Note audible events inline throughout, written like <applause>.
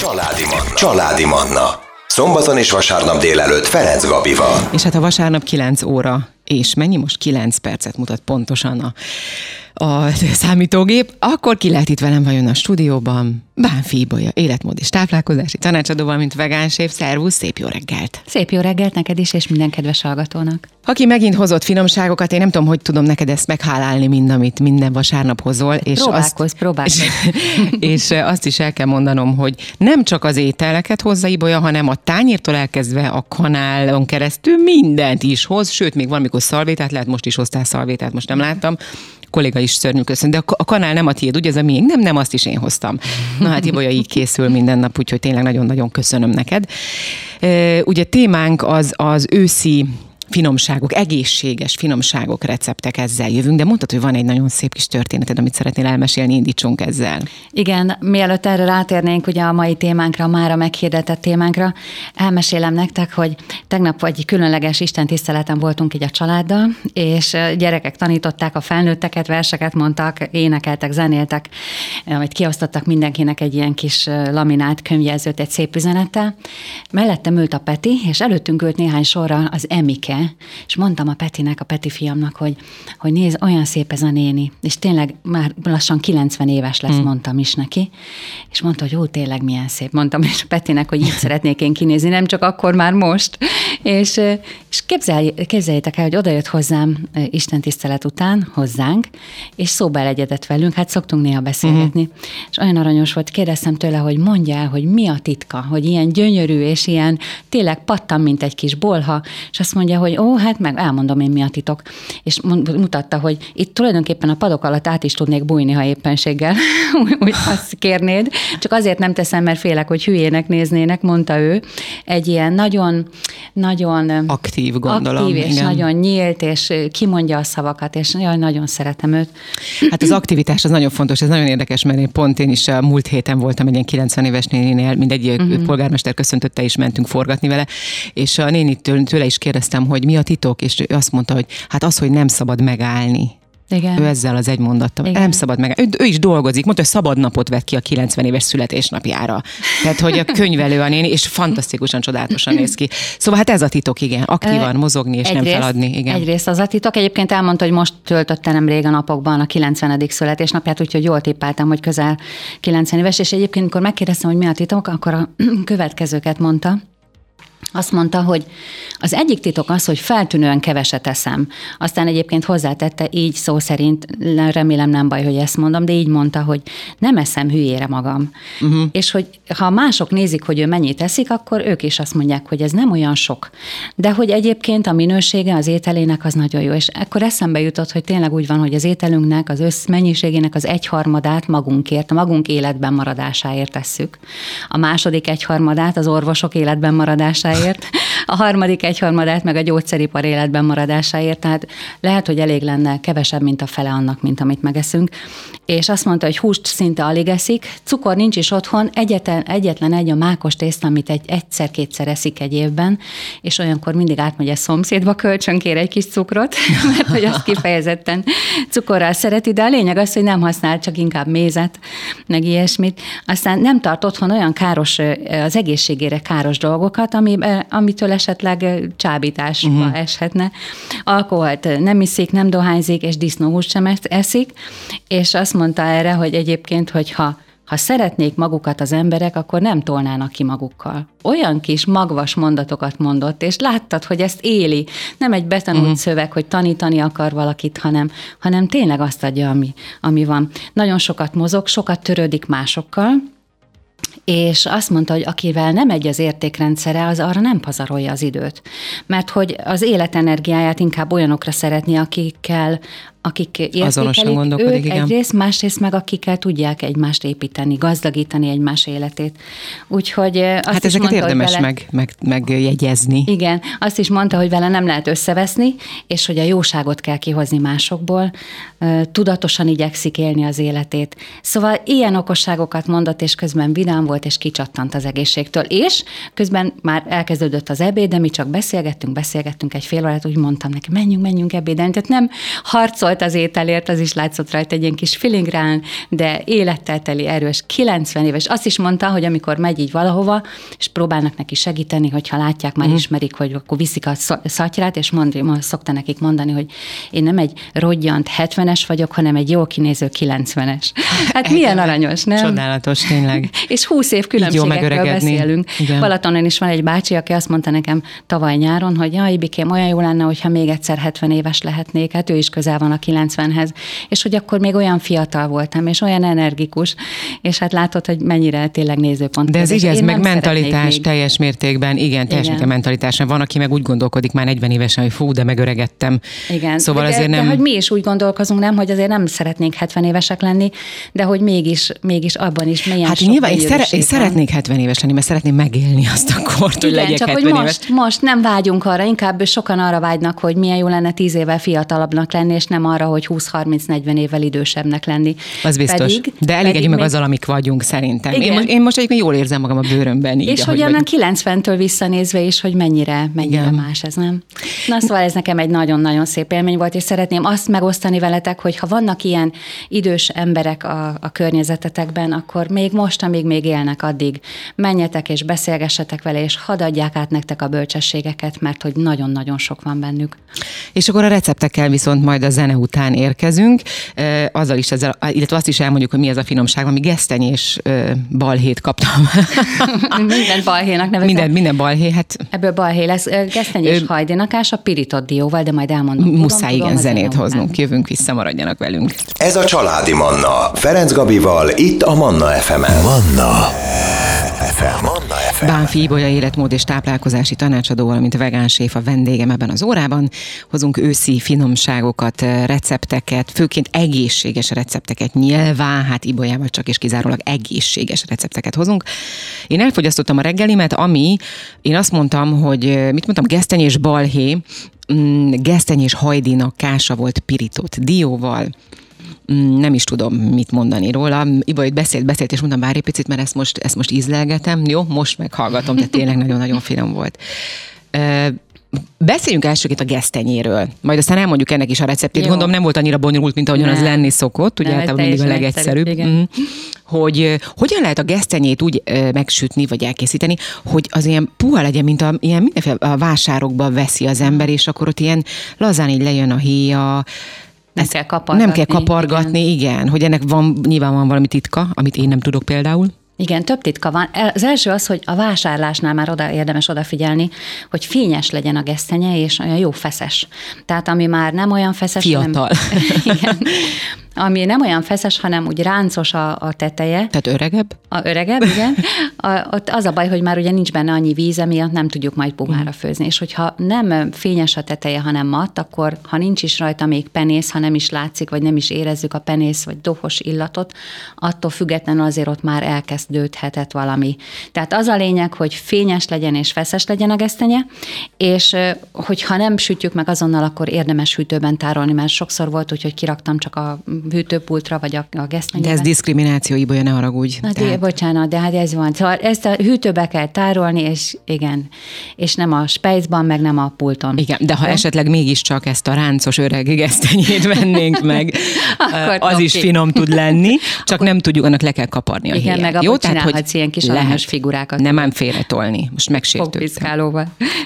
Családi Manna. Családi Manna. Szombaton és vasárnap délelőtt Ferenc Gabival. És hát a vasárnap 9 óra, és mennyi most 9 percet mutat pontosan a, a <laughs> számítógép, akkor ki lehet itt velem vajon a stúdióban? Bánfi Ibolya, életmód és táplálkozási tanácsadó, valamint vegánsév, szervusz, szép jó reggelt! Szép jó reggelt neked is, és minden kedves hallgatónak. Aki megint hozott finomságokat, én nem tudom, hogy tudom neked ezt meghálálni mind, amit minden vasárnap hozol. És próbálkozz, azt, próbálkozz. És, <laughs> és azt is el kell mondanom, hogy nem csak az ételeket hozza Ibolya, hanem a tányértól elkezdve a kanálon keresztül mindent is hoz, sőt, még valamikor szalvétát, lehet most is hoztál szalvétát, most nem láttam, kolléga is szörnyű köszön, de a kanál nem a tiéd, ugye ez a miénk? Nem, nem, azt is én hoztam. Na hát Ibolya így készül minden nap, úgyhogy tényleg nagyon-nagyon köszönöm neked. Ugye témánk az az őszi finomságok, egészséges finomságok, receptek ezzel jövünk, de mondtad, hogy van egy nagyon szép kis történeted, amit szeretnél elmesélni, indítsunk ezzel. Igen, mielőtt erre rátérnénk ugye a mai témánkra, már a meghirdetett témánkra, elmesélem nektek, hogy tegnap egy különleges Isten tiszteleten voltunk így a családdal, és gyerekek tanították a felnőtteket, verseket mondtak, énekeltek, zenéltek, amit kiosztottak mindenkinek egy ilyen kis laminált könyvjelzőt egy szép üzenettel. Mellettem ült a Peti, és előttünk ült néhány sorra az Emike, és mondtam a Petinek, a Peti fiamnak, hogy, hogy nézd, olyan szép ez a néni, és tényleg már lassan 90 éves lesz, hmm. mondtam is neki, és mondta, hogy jó, tényleg milyen szép. Mondtam és a Petinek, hogy így szeretnék én kinézni, nem csak akkor, már most. És, és képzelj, képzeljétek el, hogy odajött hozzám Isten tisztelet után, hozzánk, és szóba elegyedett velünk, hát szoktunk néha beszélgetni, hmm. és olyan aranyos volt, kérdeztem tőle, hogy mondja el, hogy mi a titka, hogy ilyen gyönyörű, és ilyen tényleg pattam, mint egy kis bolha, és azt mondja, hogy hogy ó, hát meg elmondom én mi a titok. És mutatta, hogy itt tulajdonképpen a padok alatt át is tudnék bújni, ha éppenséggel <laughs> úgy azt kérnéd. Csak azért nem teszem, mert félek, hogy hülyének néznének, mondta ő. Egy ilyen nagyon, nagyon aktív, gondolom. Aktív, és igen. nagyon nyílt, és kimondja a szavakat, és jaj, nagyon szeretem őt. Hát az aktivitás az nagyon fontos, ez nagyon érdekes, mert én pont én is a múlt héten voltam egy ilyen 90 éves néninél, mindegy uh-huh. polgármester köszöntötte, is mentünk forgatni vele, és a nénitől tőle is kérdeztem, hogy mi a titok, és ő azt mondta, hogy hát az, hogy nem szabad megállni. Igen. Ő ezzel az egy mondattal. Igen. Nem szabad meg. Ő, ő is dolgozik. Mondta, hogy szabad napot vett ki a 90 éves születésnapjára. Tehát, hogy a könyvelő a néni, és fantasztikusan csodálatosan néz ki. Szóval hát ez a titok, igen. Aktívan mozogni és egyrészt, nem feladni. Igen. Egyrészt az a titok. Egyébként elmondta, hogy most töltötte nem régen napokban a 90. születésnapját, úgyhogy jól tippáltam, hogy közel 90 éves. És egyébként, amikor megkérdeztem, hogy mi a titok, akkor a <clears throat> következőket mondta azt mondta, hogy az egyik titok az, hogy feltűnően keveset eszem. Aztán egyébként hozzátette, így szó szerint, remélem nem baj, hogy ezt mondom, de így mondta, hogy nem eszem hülyére magam. Uh-huh. És hogy ha mások nézik, hogy ő mennyit eszik, akkor ők is azt mondják, hogy ez nem olyan sok. De hogy egyébként a minősége az ételének az nagyon jó. És akkor eszembe jutott, hogy tényleg úgy van, hogy az ételünknek, az összmennyiségének az egyharmadát magunkért, a magunk életben maradásáért tesszük. A második egyharmadát az orvosok életben maradásáért maradásáért, a harmadik egyharmadát meg a gyógyszeripar életben maradásáért, tehát lehet, hogy elég lenne kevesebb, mint a fele annak, mint amit megeszünk. És azt mondta, hogy húst szinte alig eszik, cukor nincs is otthon, egyetlen, egyetlen egy a mákos tészta, amit egy, egyszer-kétszer eszik egy évben, és olyankor mindig átmegy a szomszédba, kölcsön kér egy kis cukrot, <laughs> mert hogy azt kifejezetten cukorral szereti, de a lényeg az, hogy nem használ csak inkább mézet, meg ilyesmit. Aztán nem tart otthon olyan káros, az egészségére káros dolgokat, ami amitől esetleg csábításba uh-huh. eshetne. Alkoholt nem iszik, nem dohányzik, és disznóhúst sem eszik, és azt mondta erre, hogy egyébként, hogyha ha szeretnék magukat az emberek, akkor nem tolnának ki magukkal. Olyan kis magvas mondatokat mondott, és láttad, hogy ezt éli. Nem egy betanult uh-huh. szöveg, hogy tanítani akar valakit, hanem, hanem tényleg azt adja, ami, ami van. Nagyon sokat mozog, sokat törődik másokkal, és azt mondta, hogy akivel nem egy az értékrendszere, az arra nem pazarolja az időt. Mert hogy az életenergiáját inkább olyanokra szeretni, akikkel, akik értékelik őt igen. egyrészt, másrészt meg akikkel tudják egymást építeni, gazdagítani egymás életét. Úgyhogy azt hát ezeket mondta, érdemes vele, meg, meg, megjegyezni. Igen, azt is mondta, hogy vele nem lehet összeveszni, és hogy a jóságot kell kihozni másokból, tudatosan igyekszik élni az életét. Szóval ilyen okosságokat mondott, és közben vidám volt, és kicsattant az egészségtől. És közben már elkezdődött az ebéd, de mi csak beszélgettünk, beszélgettünk egy fél órát, úgy mondtam neki, menjünk, menjünk ebédelni. Tehát nem harcol Harcolt az ételért, az is látszott rajta egy ilyen kis filingrán, de élettel teli erős, 90 éves. Azt is mondta, hogy amikor megy így valahova, és próbálnak neki segíteni, hogyha látják, már mm. ismerik, hogy akkor viszik a szatyrát, és mond, szokta nekik mondani, hogy én nem egy rodgyant 70-es vagyok, hanem egy jól kinéző 90-es. <laughs> Hát milyen aranyos, nem? Csodálatos, tényleg. <laughs> és 20 év különbségekről beszélünk. Igen. Balatonon is van egy bácsi, aki azt mondta nekem tavaly nyáron, hogy jaj, Ibikém, olyan jó lenne, hogyha még egyszer 70 éves lehetnék, hát ő is közel van a 90-hez, és hogy akkor még olyan fiatal voltam, és olyan energikus, és hát látod, hogy mennyire tényleg nézőpont. De ez igaz, meg mentalitás még. teljes mértékben, igen, teljes igen. mentalitás. Van, aki meg úgy gondolkodik már 40 évesen, hogy fú, de megöregettem. Igen. Szóval de, azért nem... De hogy mi is úgy gondolkozunk, nem, hogy azért nem szeretnénk 70 évesek lenni, de hogy mégis, mégis abban is milyen Hát nyilván én, szere- én szeretnék 70 éves lenni, mert szeretném megélni azt a kort, hogy legyek csak 70 hogy éves. most, most nem vágyunk arra, inkább sokan arra vágynak, hogy milyen jó lenne 10 évvel fiatalabbnak lenni, és nem arra, hogy 20-30-40 évvel idősebbnek lenni. Az biztos. Pedig, de elégedjünk meg még... azzal, amik vagyunk szerintem. Igen. Én most, én most egyébként jól érzem magam a bőrömben. Így, és hogy annak 90-től visszanézve is, hogy mennyire, mennyire Igen. más ez, nem? Na szóval ez nekem egy nagyon-nagyon szép élmény volt, és szeretném azt megosztani veletek, hogy ha vannak ilyen idős emberek a, a környezetetekben, akkor még most, amíg még élnek, addig menjetek és beszélgessetek vele, és hadd adják át nektek a bölcsességeket, mert hogy nagyon-nagyon sok van bennük. És akkor a receptekkel viszont majd a zene után érkezünk, azzal is, ezzel, illetve azt is elmondjuk, hogy mi az a finomság, ami gesztenyés balhét kaptam. <laughs> minden balhénak nevezem. Minden, minden balhé, hát... Ebből balhé lesz. Gesztenyés hajdinakás a pirított dióval, de majd elmondom. Muszáj tudom, igen zenét hoznunk, jövünk vissza, maradjanak velünk. Ez a Családi Manna. Ferenc Gabival, itt a Manna FM-en. Manna. FM. Manna FM. Bánfi Ibolya életmód és táplálkozási tanácsadó, valamint vegán séf a vendégem ebben az órában. Hozunk őszi finomságokat, recepteket, főként egészséges recepteket. Nyilván, hát Ibolyával csak és kizárólag egészséges recepteket hozunk. Én elfogyasztottam a reggelimet, ami, én azt mondtam, hogy mit mondtam, geszteny és balhé, mm, geszteny és hajdina kása volt pirított dióval, Mm, nem is tudom, mit mondani róla. Iba, hogy beszélt, beszélt, és mondtam, várj egy picit, mert ezt most, ezt most ízlelgetem. Jó, most meghallgatom, de tényleg nagyon-nagyon finom volt. Beszéljünk elsőként a gesztenyéről, majd aztán elmondjuk ennek is a receptét. Jó. Gondolom nem volt annyira bonyolult, mint ahogyan nem. az lenni szokott, ugye általában mindig a legegyszerűbb. Mm. Hogy hogyan lehet a gesztenyét úgy megsütni, vagy elkészíteni, hogy az ilyen puha legyen, mint a, ilyen mindenféle a vásárokban veszi az ember, és akkor ott ilyen lazán így lejön a héja, nem kell kapargatni. Nem kell kapargatni, igen. igen. Hogy ennek van, nyilván van valami titka, amit én nem tudok például. Igen, több titka van. Az első az, hogy a vásárlásnál már oda érdemes odafigyelni, hogy fényes legyen a gesztenye, és olyan jó feszes. Tehát ami már nem olyan feszes, Fiatal. hanem, <laughs> igen, ami nem olyan feszes, hanem úgy ráncos a, a teteje. Tehát öregebb? A öregebb, igen. A, ott az a baj, hogy már ugye nincs benne annyi víz, emiatt nem tudjuk majd puhára főzni. És hogyha nem fényes a teteje, hanem matt, akkor ha nincs is rajta még penész, ha nem is látszik, vagy nem is érezzük a penész vagy dohos illatot, attól függetlenül azért ott már elkezdődhetett valami. Tehát az a lényeg, hogy fényes legyen és feszes legyen a gesztenye, és hogyha nem sütjük meg azonnal, akkor érdemes hűtőben tárolni, mert sokszor volt úgy, hogy kiraktam csak a hűtőpultra, vagy a, a gesztenyére. De ez diszkrimináció, Ibolya, ne haragudj. Na, tehát... de, bocsánat, de hát ez van. Szóval ezt a hűtőbe kell tárolni, és igen, és nem a spejzban, meg nem a pulton. Igen, de ha de? esetleg mégiscsak ezt a ráncos öreg gesztenyét vennénk meg, az is finom tud lenni, csak Akkor... nem tudjuk, annak le kell kaparni a Igen, héját. meg Jó, tehát, hogy ilyen kis lehet figurákat. Nem ám félretolni, most megsértődtem.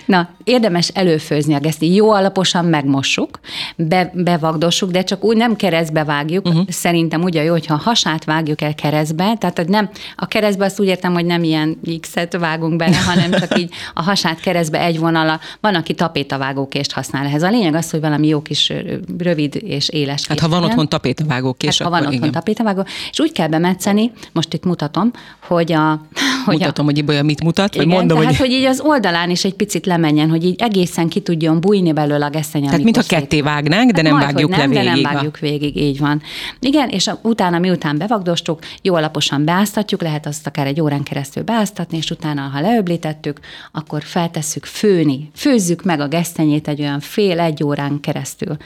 Na, érdemes előfőzni a gesztenyét. Jó alaposan megmossuk, be, bevagdossuk, de csak úgy nem keresztbe vágjuk. Uh-huh. Szerintem ugye jó, hogyha a hasát vágjuk el keresztbe, tehát hogy nem, a keresztbe azt úgy értem, hogy nem ilyen X-et vágunk bele, <laughs> hanem csak így a hasát keresztbe egy vonala. Van, aki tapétavágókést használ ehhez. A lényeg az, hogy valami jó kis rövid és éles Hát ha van otthon tapétavágókés, hát, ha van otthon igen. tapétavágó, és úgy kell bemetszeni, most itt mutatom, hogy a... <laughs> Hogy Mutatom, a, hogy Ibolya mit mutat, vagy igen, mondom, tehát, hogy... hogy így az oldalán is egy picit lemenjen, hogy így egészen ki tudjon bújni belőle a gesztenye. Tehát mintha ketté vágnánk, de hát nem vágjuk nem, le végig. De nem vágjuk végig, így van. Igen, és utána, miután bevagdostuk, jó alaposan beáztatjuk, lehet azt akár egy órán keresztül beáztatni, és utána, ha leöblítettük, akkor feltesszük főni. Főzzük meg a gesztenyét egy olyan fél-egy órán keresztül.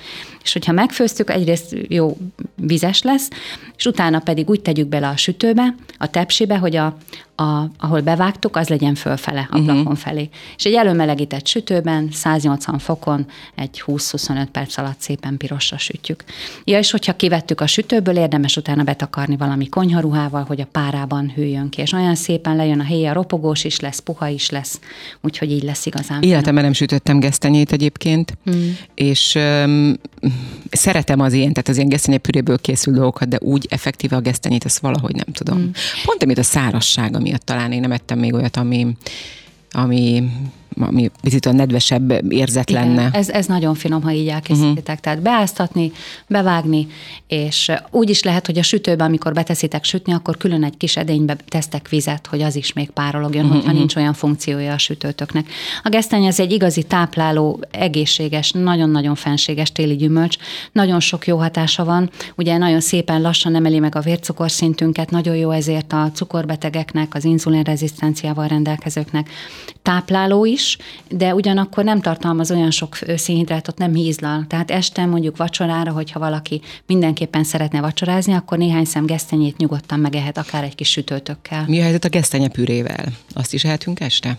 És hogyha megfőztük, egyrészt jó vizes lesz, és utána pedig úgy tegyük bele a sütőbe, a tepsibe, hogy a, a, ahol bevágtuk, az legyen fölfele, a uh-huh. plafon felé. És egy előmelegített sütőben, 180 fokon, egy 20-25 perc alatt szépen pirosra sütjük. Ja, és hogyha kivettük a sütőből, érdemes utána betakarni valami konyharuhával, hogy a párában hűljön ki. És olyan szépen lejön a héja, ropogós is lesz, puha is lesz, úgyhogy így lesz igazán. Életemben nem sütöttem gesztenyét egyébként, mm. és um, szeretem az ilyen, tehát az ilyen gesztenyepüréből készül dolgokat, de úgy effektíve a gesztenyét, ezt valahogy nem tudom. Mm. Pont amit a szárasság, miatt talán én nem ettem még olyat, ami, ami ami picit a nedvesebb érzet Igen, lenne. Ez, ez nagyon finom, ha így elkészítitek. Uh-huh. Tehát beáztatni, bevágni, és úgy is lehet, hogy a sütőben, amikor beteszitek sütni, akkor külön egy kis edénybe tesztek vizet, hogy az is még párologjon, uh-huh. hogyha mhm. nincs olyan funkciója a sütőtöknek. A gesztenye az egy igazi tápláló, egészséges, nagyon-nagyon fenséges téli gyümölcs. Nagyon sok jó hatása van. Ugye nagyon szépen lassan emeli meg a vércukorszintünket, nagyon jó ezért a cukorbetegeknek, az inzulinrezisztenciával rendelkezőknek. Tápláló is, is, de ugyanakkor nem tartalmaz olyan sok szénhidrátot, nem hízlal. Tehát este mondjuk vacsorára, hogyha valaki mindenképpen szeretne vacsorázni, akkor néhány szem gesztenyét nyugodtan megehet, akár egy kis sütőtökkel. Mi a helyzet a gesztenyepürével? Azt is ehetünk este?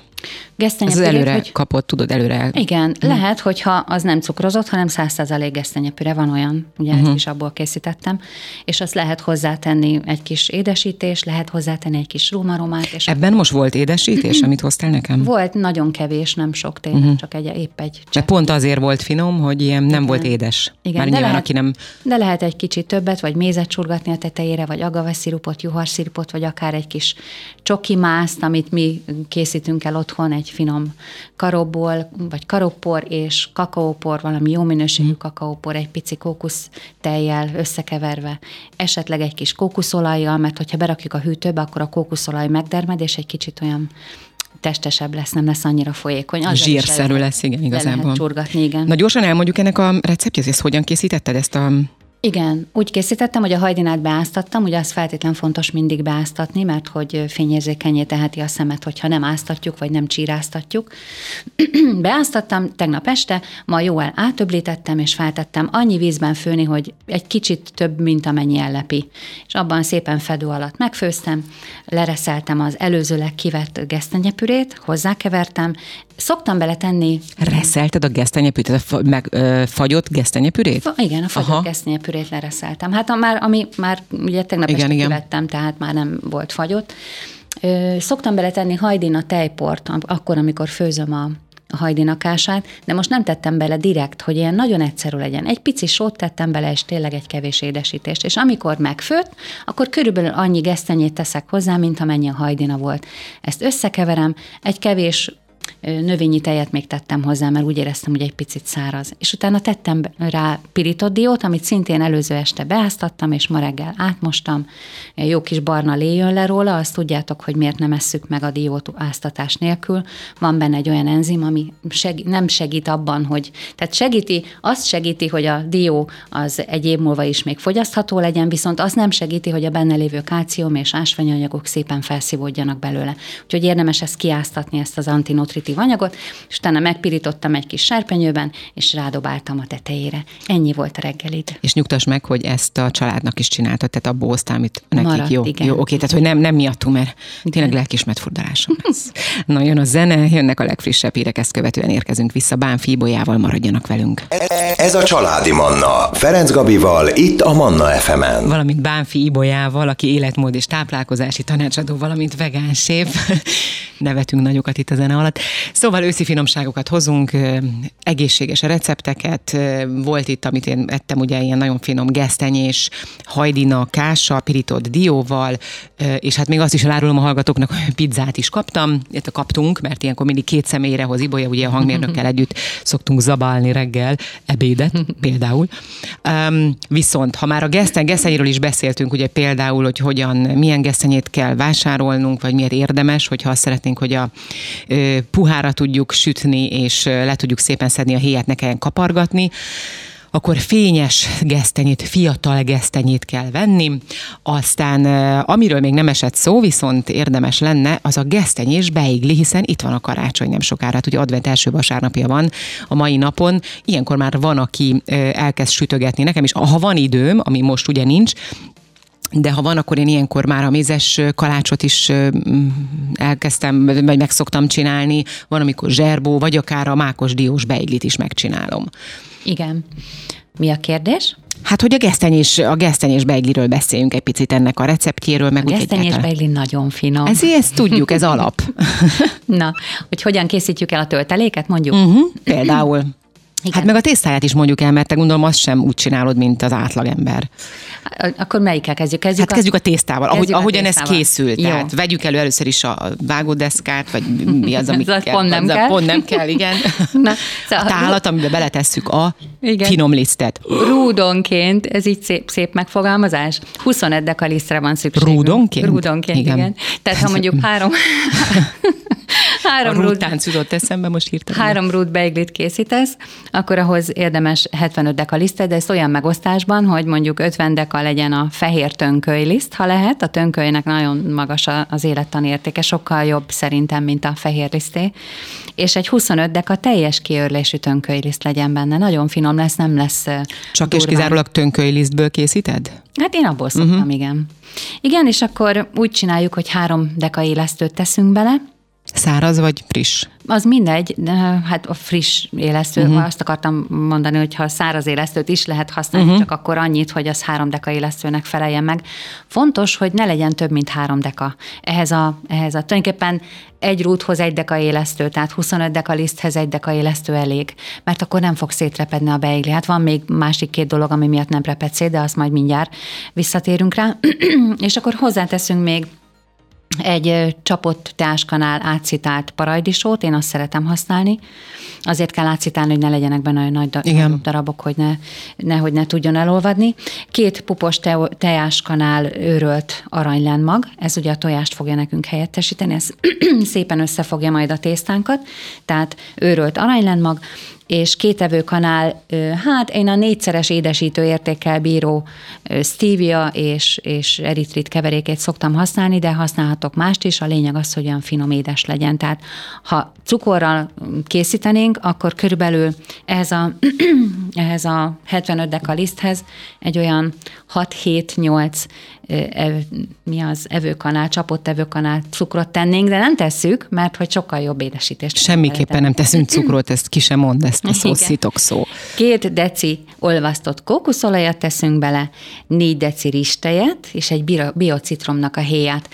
Gesztenyepürét, az előre hogy... kapott, tudod, előre. Igen, hmm. lehet, hogyha az nem cukrozott, hanem 100% gesztenyepüre van olyan, ugye uh-huh. ezt is abból készítettem, és azt lehet hozzátenni egy kis édesítés, lehet hozzátenni egy kis rómaromát. És Ebben akkor... most volt édesítés, <clears throat> amit hoztál nekem? Volt, nagyon kevés, nem sok tényleg, uh-huh. csak egy, épp egy csepp. De pont azért volt finom, hogy ilyen nem Igen. volt édes. Igen, Már de nyilván, lehet, aki nem... de lehet egy kicsit többet, vagy mézet csurgatni a tetejére, vagy agaveszirupot, juharszirupot, vagy akár egy kis csoki mászt, amit mi készítünk el otthon, egy finom karopból, vagy karoppor és kakaópor, valami jó minőségű mm. kakaópor, egy pici kókusz tejjel összekeverve, esetleg egy kis kókuszolajjal, mert hogyha berakjuk a hűtőbe, akkor a kókuszolaj megdermed, és egy kicsit olyan testesebb lesz, nem lesz annyira folyékony. Az Zsírszerű lesz, igen, igazából. Lehet csurgatni, igen. Na gyorsan elmondjuk ennek a receptjét, ezt hogyan készítetted ezt a igen, úgy készítettem, hogy a hajdinát beáztattam, ugye az feltétlen fontos mindig beáztatni, mert hogy fényérzékenyé teheti a szemet, hogyha nem áztatjuk, vagy nem csíráztatjuk. <clears throat> beáztattam tegnap este, ma jól átöblítettem, és feltettem annyi vízben főni, hogy egy kicsit több, mint amennyi ellepi. És abban szépen fedő alatt megfőztem, lereszeltem az előzőleg kivett gesztenyepürét, hozzákevertem, Szoktam beletenni. Reszelted a gesztenyepürét, a meg ö, fagyott gesztenyepürét? Fa, igen, a fagyott Aha. gesztenyepürét lereszeltem. Hát a, már, ami már ugye tegnap igen, este kivettem, tehát már nem volt fagyott. Ö, szoktam beletenni hajdina tejport, akkor, amikor főzöm a, a hajdinakását, de most nem tettem bele direkt, hogy ilyen nagyon egyszerű legyen. Egy pici sót tettem bele, és tényleg egy kevés édesítést. És amikor megfőtt, akkor körülbelül annyi gesztenyét teszek hozzá, mint amennyi a hajdina volt. Ezt összekeverem, egy kevés növényi tejet még tettem hozzá, mert úgy éreztem, hogy egy picit száraz. És utána tettem rá pirított diót, amit szintén előző este beáztattam, és ma reggel átmostam. Jó kis barna lé jön le róla, azt tudjátok, hogy miért nem esszük meg a diót áztatás nélkül. Van benne egy olyan enzim, ami seg- nem segít abban, hogy, tehát segíti, azt segíti, hogy a dió az egy év múlva is még fogyasztható legyen, viszont az nem segíti, hogy a benne lévő kálcium és ásványanyagok szépen felszívódjanak belőle. Úgyhogy érdemes ezt kiáztatni, ezt az antinutritív aktív anyagot, és utána megpirítottam egy kis serpenyőben, és rádobáltam a tetejére. Ennyi volt a reggelid. És nyugtass meg, hogy ezt a családnak is csináltad, tehát abból hoztál, amit nekik Maradt, jó. Igen. Jó, oké, tehát hogy nem, nem miattunk, mert igen. tényleg lelkis megfurdalásom lesz. <laughs> Na, jön a zene, jönnek a legfrissebb hírek, ezt követően érkezünk vissza. Bán Fíbolyával maradjanak velünk. Ez a Családi Manna. Ferenc Gabival, itt a Manna FM-en. Valamint Bánfi Ibolyával, aki életmód és táplálkozási tanácsadó, valamint vegán séf. <laughs> Nevetünk nagyokat itt a zene alatt. Szóval őszi finomságokat hozunk, egészséges recepteket. Volt itt, amit én ettem, ugye ilyen nagyon finom gesztenyés, hajdina, kása, pirított dióval, és hát még azt is elárulom a hallgatóknak, hogy pizzát is kaptam, illetve kaptunk, mert ilyenkor mindig két személyre hoz Ibolya, ugye a hangmérnökkel együtt szoktunk zabálni reggel, ebédet <laughs> például. Um, viszont, ha már a geszten, gesztenyéről is beszéltünk, ugye például, hogy hogyan, milyen gesztenyét kell vásárolnunk, vagy miért érdemes, hogyha azt szeretnénk, hogy a puha puhára tudjuk sütni, és le tudjuk szépen szedni a héját, ne kelljen kapargatni akkor fényes gesztenyét, fiatal gesztenyét kell venni. Aztán, amiről még nem esett szó, viszont érdemes lenne, az a gesztenyés beigli, hiszen itt van a karácsony nem sokára. Hát ugye advent első vasárnapja van a mai napon. Ilyenkor már van, aki elkezd sütögetni. Nekem is, ha van időm, ami most ugye nincs, de ha van, akkor én ilyenkor már a mézes kalácsot is elkezdtem, vagy meg szoktam csinálni. Van, amikor zserbó, vagy akár a mákos diós beiglit is megcsinálom. Igen. Mi a kérdés? Hát, hogy a gesztenyés, a gesztenyés beigliről beszéljünk egy picit ennek a receptjéről. Meg a gesztenyés beigli nagyon finom. Ez, ezt tudjuk, ez alap. <laughs> Na, hogy hogyan készítjük el a tölteléket, mondjuk? Uh-huh, például. Igen. Hát meg a tésztáját is mondjuk el, mert te gondolom azt sem úgy csinálod, mint az átlagember. Akkor melyikkel kezdjük? kezdjük hát a... kezdjük a tésztával, kezdjük ahogy, a ahogyan tésztával. ez készül. Jó. Tehát vegyük elő először is a vágódeszkát, vagy mi az, <laughs> ami kell. Pont nem kell. Pont nem kell, igen. <laughs> Na, szóval a tálat, amiben beletesszük a igen. finom lisztet. Rúdonként, ez így szép, szép megfogalmazás. 25 dekalisztre van szükség. Rúdonként? Rúdonként, igen. igen. Tehát ha mondjuk három... <laughs> három a rút jutott eszembe most hirtelen. Három rút beiglit készítesz, akkor ahhoz érdemes 75 deka lisztet, de ezt olyan megosztásban, hogy mondjuk 50 deka legyen a fehér liszt, ha lehet. A tönkölynek nagyon magas az élettan értéke, sokkal jobb szerintem, mint a fehér liszté. És egy 25 deka teljes kiörlésű liszt legyen benne. Nagyon finom lesz, nem lesz Csak durván. és kizárólag lisztből készíted? Hát én abból szoktam, uh-huh. igen. Igen, és akkor úgy csináljuk, hogy három deka élesztőt teszünk bele, Száraz vagy friss? Az mindegy, de hát a friss élesztő, uh-huh. azt akartam mondani, hogy ha száraz élesztőt is lehet használni, uh-huh. csak akkor annyit, hogy az három deka élesztőnek feleljen meg. Fontos, hogy ne legyen több, mint három deka. Ehhez a, ehhez a tulajdonképpen egy rúthoz egy deka élesztő, tehát 25 deka liszthez egy deka élesztő elég, mert akkor nem fog szétrepedni a beigli. Hát van még másik két dolog, ami miatt nem reped szét, de azt majd mindjárt visszatérünk rá. <clears throat> és akkor hozzáteszünk még egy csapott teáskanál átszitált parajdisót, én azt szeretem használni. Azért kell átszitálni, hogy ne legyenek benne olyan nagy Igen. darabok, hogy ne, nehogy ne tudjon elolvadni. Két pupos te, teáskanál őrölt aranylenmag, ez ugye a tojást fogja nekünk helyettesíteni, ez <clears throat> szépen összefogja majd a tésztánkat, tehát őrölt aranylenmag, és két evőkanál, hát én a négyszeres édesítő értékkel bíró stevia és, és eritrit keverékét szoktam használni, de használhatok mást is, a lényeg az, hogy olyan finom édes legyen. Tehát ha cukorral készítenénk, akkor körülbelül ehhez a, <clears throat> ehhez a 75 deka liszthez egy olyan 6-7-8 ev, mi az evőkanál, csapott evőkanál cukrot tennénk, de nem tesszük, mert hogy sokkal jobb édesítést. Semmiképpen nem teszünk cukrot, ezt ki sem mond, ezt a szó szitok szó. Két deci olvasztott kókuszolajat teszünk bele, négy deci ristejet, és egy biocitromnak a héját.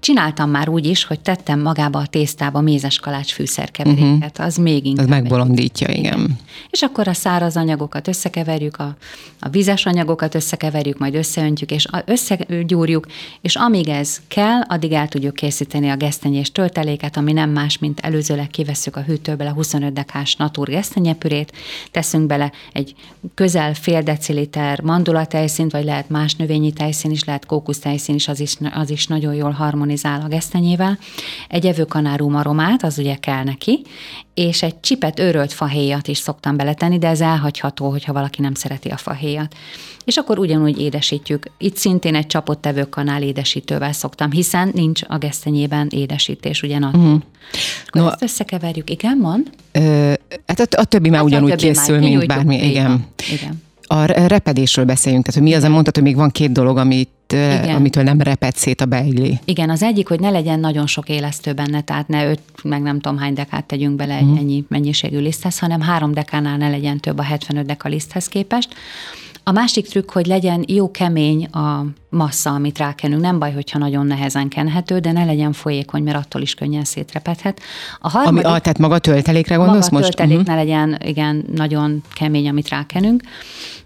Csináltam már úgy is, hogy tettem magába a tésztába mézes kalács fűszerkeveréket, uh-huh. az még inkább. Az megbolondítja, igen. igen. És akkor a száraz anyagokat összekeverjük, a, a vizes anyagokat összekeverjük, majd összeöntjük, és összegyúrjuk, és amíg ez kell, addig el tudjuk készíteni a gesztenyés tölteléket, ami nem más, mint előzőleg kivesszük a hűtőből a 25 dekás natur gesztenyepürét, teszünk bele egy közel fél deciliter mandula tejszínt, vagy lehet más növényi tejszín is, lehet kókusztejszín is, az is, az is nagyon jól harmonizál harmonizál a gesztenyével, egy evőkanárum aromát, az ugye kell neki, és egy csipet őrölt fahéjat is szoktam beletenni, de ez elhagyható, hogyha valaki nem szereti a fahéjat. És akkor ugyanúgy édesítjük. Itt szintén egy csapott evőkanál édesítővel szoktam, hiszen nincs a gesztenyében édesítés, ugye Uh-huh. Akkor no, ezt összekeverjük. Igen, mond? Ö, hát a, a többi már hát ugyanúgy készül, mint bármi. Igen. igen a repedésről beszéljünk, tehát hogy mi az, mondtad, hogy még van két dolog, amit igen. amitől nem reped szét a beigli. Igen, az egyik, hogy ne legyen nagyon sok élesztő benne, tehát ne öt, meg nem tudom hány dekát tegyünk bele egy mm. ennyi mennyiségű liszthez, hanem három dekánál ne legyen több a 75 deka liszthez képest. A másik trükk, hogy legyen jó kemény a massza, amit rákenünk. Nem baj, hogyha nagyon nehezen kenhető, de ne legyen folyékony, mert attól is könnyen szétrepedhet. A harmadik, Ami, a, tehát maga töltelékre gondolsz maga most? töltelék uh-huh. ne legyen, igen, nagyon kemény, amit rákenünk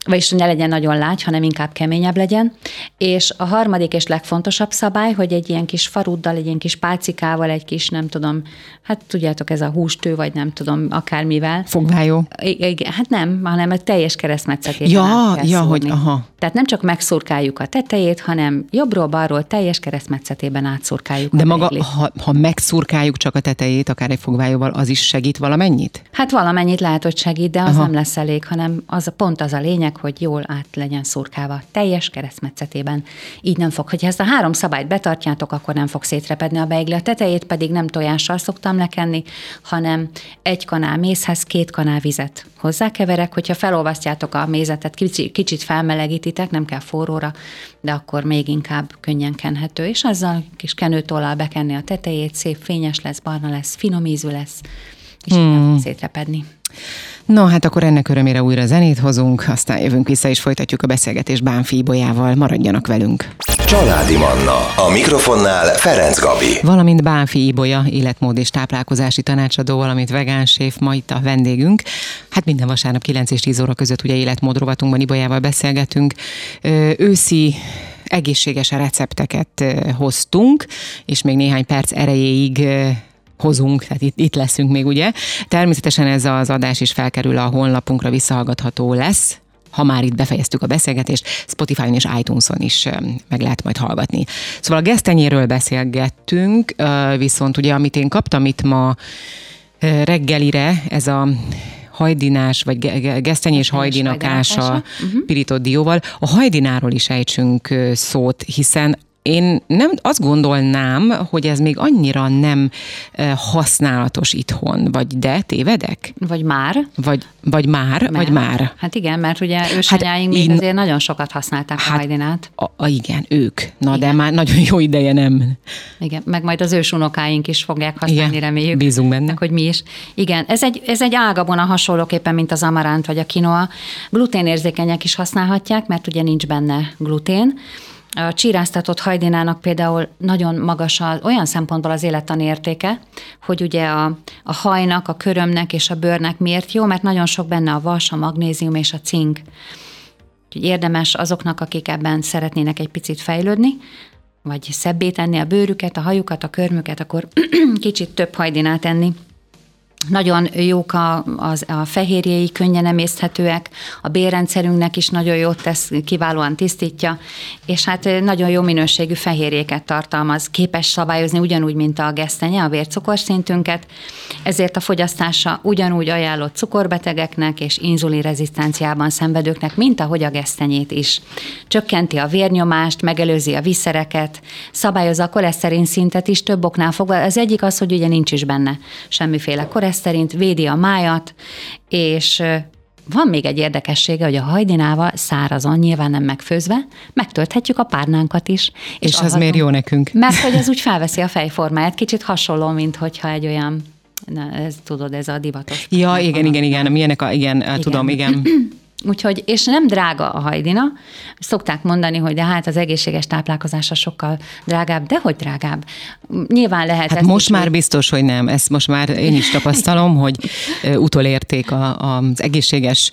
vagyis ne legyen nagyon lágy, hanem inkább keményebb legyen. És a harmadik és legfontosabb szabály, hogy egy ilyen kis faruddal, egy ilyen kis pálcikával, egy kis, nem tudom, hát tudjátok, ez a hústő, vagy nem tudom, akármivel. Fogvájó? Igen, hát nem, hanem egy teljes keresztmetszetét. Ja, ja, hogy aha. Tehát nem csak megszurkáljuk a tetejét, tetejét, hanem jobbról-balról teljes keresztmetszetében átszurkáljuk. De maga, ha, ha megszurkáljuk csak a tetejét, akár egy fogvájóval, az is segít valamennyit? Hát valamennyit lehet, hogy segít, de az Aha. nem lesz elég, hanem az pont az a lényeg, hogy jól át legyen szurkálva, teljes keresztmetszetében. Így nem fog. Hogyha ezt a három szabályt betartjátok, akkor nem fog szétrepedni a beigli. A tetejét pedig nem tojással szoktam lekenni, hanem egy kanál mézhez két kanál vizet hozzákeverek, hogyha felolvasztjátok a mézetet, kicsit, kicsit felmelegítitek, nem kell forróra, de akkor még inkább könnyen kenhető, és azzal kis kenőtollal bekenni a tetejét, szép fényes lesz, barna lesz, finom ízű lesz, és hmm. nem szétrepedni. No, hát akkor ennek örömére újra zenét hozunk, aztán jövünk vissza és folytatjuk a beszélgetést Bánfi Ibolyával. Maradjanak velünk! Családi Manna. A mikrofonnál Ferenc Gabi. Valamint Bánfi Ibolya, életmód és táplálkozási tanácsadó, valamint vegán séf, ma itt a vendégünk. Hát minden vasárnap 9 és 10 óra között ugye életmód rovatunkban Ibolyával beszélgetünk. Őszi egészséges recepteket hoztunk, és még néhány perc erejéig hozunk, tehát itt, itt leszünk még, ugye. Természetesen ez az adás is felkerül a honlapunkra, visszahallgatható lesz, ha már itt befejeztük a beszélgetést, Spotify-on és iTunes-on is meg lehet majd hallgatni. Szóval a gesztenyéről beszélgettünk, viszont ugye amit én kaptam itt ma reggelire, ez a hajdinás, vagy gesztenyés hajdinakása uh-huh. pirított dióval. A hajdináról is ejtsünk szót, hiszen én nem azt gondolnám, hogy ez még annyira nem használatos itthon, vagy de tévedek? Vagy már. Vagy, vagy már, mert, vagy már. Hát igen, mert ugye ősanyáink hát még én, azért nagyon sokat használták hát, a hajdinát. A, a, igen, ők. Na, igen. de már nagyon jó ideje nem. Igen, meg majd az ősunokáink is fogják használni, igen, reméljük. Bízunk benne. Hogy mi is. Igen, ez egy, ez egy ágabona hasonlóképpen, mint az amaránt vagy a kinoa. Gluténérzékenyek is használhatják, mert ugye nincs benne glutén, a csíráztatott hajdinának például nagyon magas az, olyan szempontból az élettani értéke, hogy ugye a, a hajnak, a körömnek és a bőrnek miért jó, mert nagyon sok benne a vas, a magnézium és a cink. Úgyhogy érdemes azoknak, akik ebben szeretnének egy picit fejlődni, vagy szebbé tenni a bőrüket, a hajukat, a körmüket, akkor <clears throat> kicsit több hajdinát enni nagyon jók a, az, a fehérjéi, könnyen emészthetőek, a bérrendszerünknek is nagyon jót tesz, kiválóan tisztítja, és hát nagyon jó minőségű fehérjéket tartalmaz, képes szabályozni ugyanúgy, mint a gesztenye, a vércukorszintünket, ezért a fogyasztása ugyanúgy ajánlott cukorbetegeknek és inzulinrezisztenciában szenvedőknek, mint ahogy a gesztenyét is. Csökkenti a vérnyomást, megelőzi a viszereket, szabályozza a koleszterin szintet is több oknál fogva. Az egyik az, hogy ugye nincs is benne semmiféle koleszterin, szerint védi a májat, és van még egy érdekessége, hogy a hajdinával szárazon, nyilván nem megfőzve, megtölthetjük a párnánkat is. És, és az miért jó nekünk? Mert hogy ez úgy felveszi a fejformáját, kicsit hasonló, mint hogyha egy olyan Na, ez tudod, ez a divatos. Ja, igen, igen, igen, milyenek a, igen, igen. tudom, igen. <clears throat> Úgyhogy, és nem drága a hajdina. Szokták mondani, hogy de hát az egészséges táplálkozása sokkal drágább, de hogy drágább. Nyilván lehet. Hát most már biztos, hogy nem. Ezt most már én is tapasztalom, <laughs> hogy utolérték a, az egészséges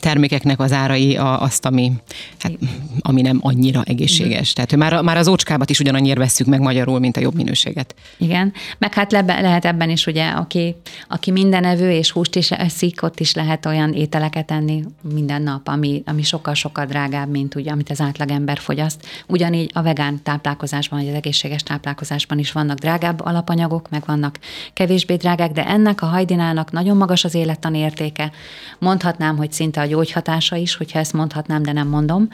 termékeknek az árai azt, ami, hát, ami nem annyira egészséges. Tehát már, már az ócskábat is ugyanannyira vesszük meg magyarul, mint a jobb minőséget. Igen, meg hát lebe, lehet ebben is ugye, aki, aki mindenevő és húst is eszik, ott is lehet olyan ételeket enni, minden nap, ami, ami sokkal-sokkal drágább, mint ugye, amit az átlagember fogyaszt. Ugyanígy a vegán táplálkozásban, vagy az egészséges táplálkozásban is vannak drágább alapanyagok, meg vannak kevésbé drágák, de ennek a hajdinának nagyon magas az élettani értéke. Mondhatnám, hogy szinte a gyógyhatása is, hogyha ezt mondhatnám, de nem mondom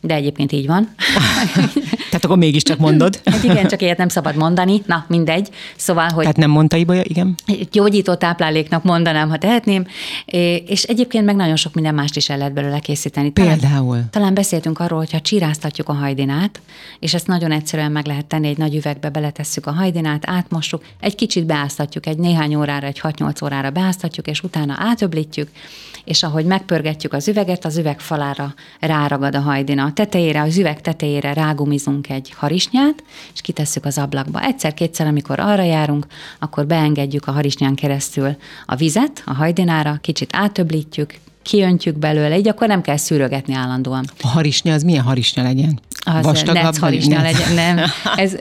de egyébként így van. <laughs> Tehát akkor mégiscsak mondod. <laughs> Hát igen, csak ilyet nem szabad mondani. Na, mindegy. Szóval, hogy... Tehát nem mondta Ibolya, igen? Gyógyító tápláléknak mondanám, ha tehetném. És egyébként meg nagyon sok minden mást is el lehet belőle készíteni. Talán, Például? Talán beszéltünk arról, hogyha csiráztatjuk a hajdinát, és ezt nagyon egyszerűen meg lehet tenni, egy nagy üvegbe beletesszük a hajdinát, átmossuk, egy kicsit beáztatjuk, egy néhány órára, egy 6-8 órára beáztatjuk, és utána átöblítjük, és ahogy megpörgetjük az üveget, az üveg falára ráragad a hajdina. A tetejére, az üveg tetejére rágumizunk egy harisnyát, és kitesszük az ablakba. Egyszer-kétszer, amikor arra járunk, akkor beengedjük a harisnyán keresztül a vizet a hajdinára, kicsit átöblítjük, kiöntjük belőle, így akkor nem kell szűrögetni állandóan. A harisnya az milyen harisnya legyen? Az Vastagabb, harisnya legyen. Nem, <laughs> ez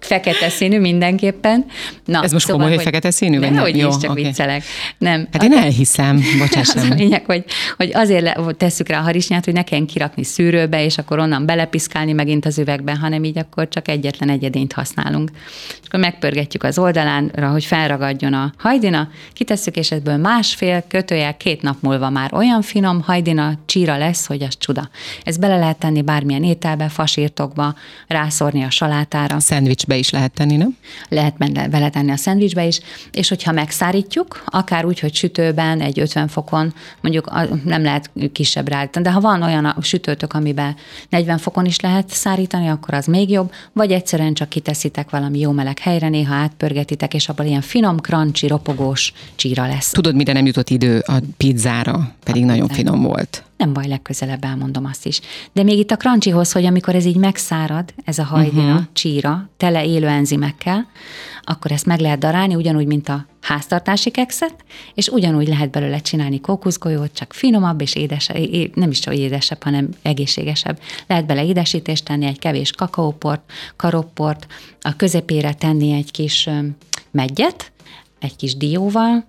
fekete színű mindenképpen. Na, ez most szóval, komoly, hogy fekete színű? Nem, hogy is, csak okay. viccelek. Nem. Hát én elhiszem, bocsáss <laughs> Az a lényeg, hogy, hogy azért tesszük rá a harisnyát, hogy ne kelljen kirakni szűrőbe, és akkor onnan belepiszkálni megint az üvegbe, hanem így akkor csak egyetlen egyedényt használunk. És akkor megpörgetjük az oldalánra, hogy felragadjon a hajdina, kitesszük, és ebből másfél kötőjel két nap múlva már olyan finom hajdina csíra lesz, hogy az csuda. Ez bele lehet tenni bármilyen ételbe, fasírtokba, rászórni a salátára. Szendvicsbe is lehet tenni, nem? Lehet bele tenni a szendvicsbe is, és hogyha megszárítjuk, akár úgy, hogy sütőben, egy 50 fokon, mondjuk nem lehet kisebbre állítani, de ha van olyan a sütőtök, amiben 40 fokon is lehet szárítani, akkor az még jobb, vagy egyszerűen csak kiteszitek valami jó meleg helyre, néha átpörgetitek, és abból ilyen finom, crunchy, ropogós csíra lesz. Tudod, mire nem jutott idő a pizzára, pedig a nagyon finom volt. Nem baj, legközelebb elmondom azt is. De még itt a crunchyhoz, hogy amikor ez így megszárad, ez a hajdina, uh-huh. csíra, tele élő enzimekkel, akkor ezt meg lehet darálni, ugyanúgy, mint a háztartási kekszet, és ugyanúgy lehet belőle csinálni kókuszgolyót, csak finomabb és édesebb, nem is csak édesebb, hanem egészségesebb. Lehet bele édesítést tenni, egy kevés kakaóport, karopport, a közepére tenni egy kis megyet, egy kis dióval,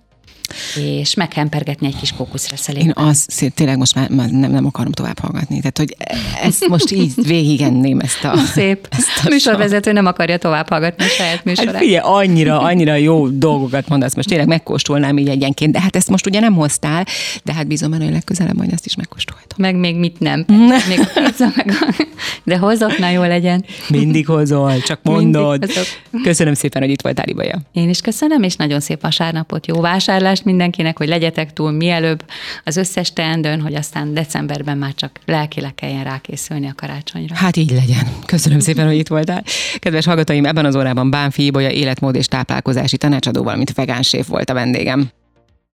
és meghempergetni egy kis kókuszreszelékben. Én az, tényleg most már nem, nem akarom tovább hallgatni. Tehát, hogy ezt most így végigenném ezt a... <laughs> Szép. <laughs> Ezt a műsorvezető nem akarja tovább hallgatni a saját hát műsorát. Hát figyelj, annyira, annyira jó dolgokat mondasz, most tényleg megkóstolnám így egyenként, de hát ezt most ugye nem hoztál, de hát bízom benne, hogy legközelebb majd ezt is megkóstolhatom. Meg még mit nem. <laughs> még a pizza, meg a... De hozok, na jó legyen. Mindig hozol, csak mondod. Köszönöm szépen, hogy itt voltál, Ibaja. Én is köszönöm, és nagyon szép vasárnapot, jó vásárlást ajánlást mindenkinek, hogy legyetek túl mielőbb az összes teendőn, hogy aztán decemberben már csak lelkileg kelljen rákészülni a karácsonyra. Hát így legyen. Köszönöm szépen, hogy itt voltál. Kedves hallgatóim, ebben az órában Bánfi Ibolya életmód és táplálkozási tanácsadó, valamint vegán séf volt a vendégem.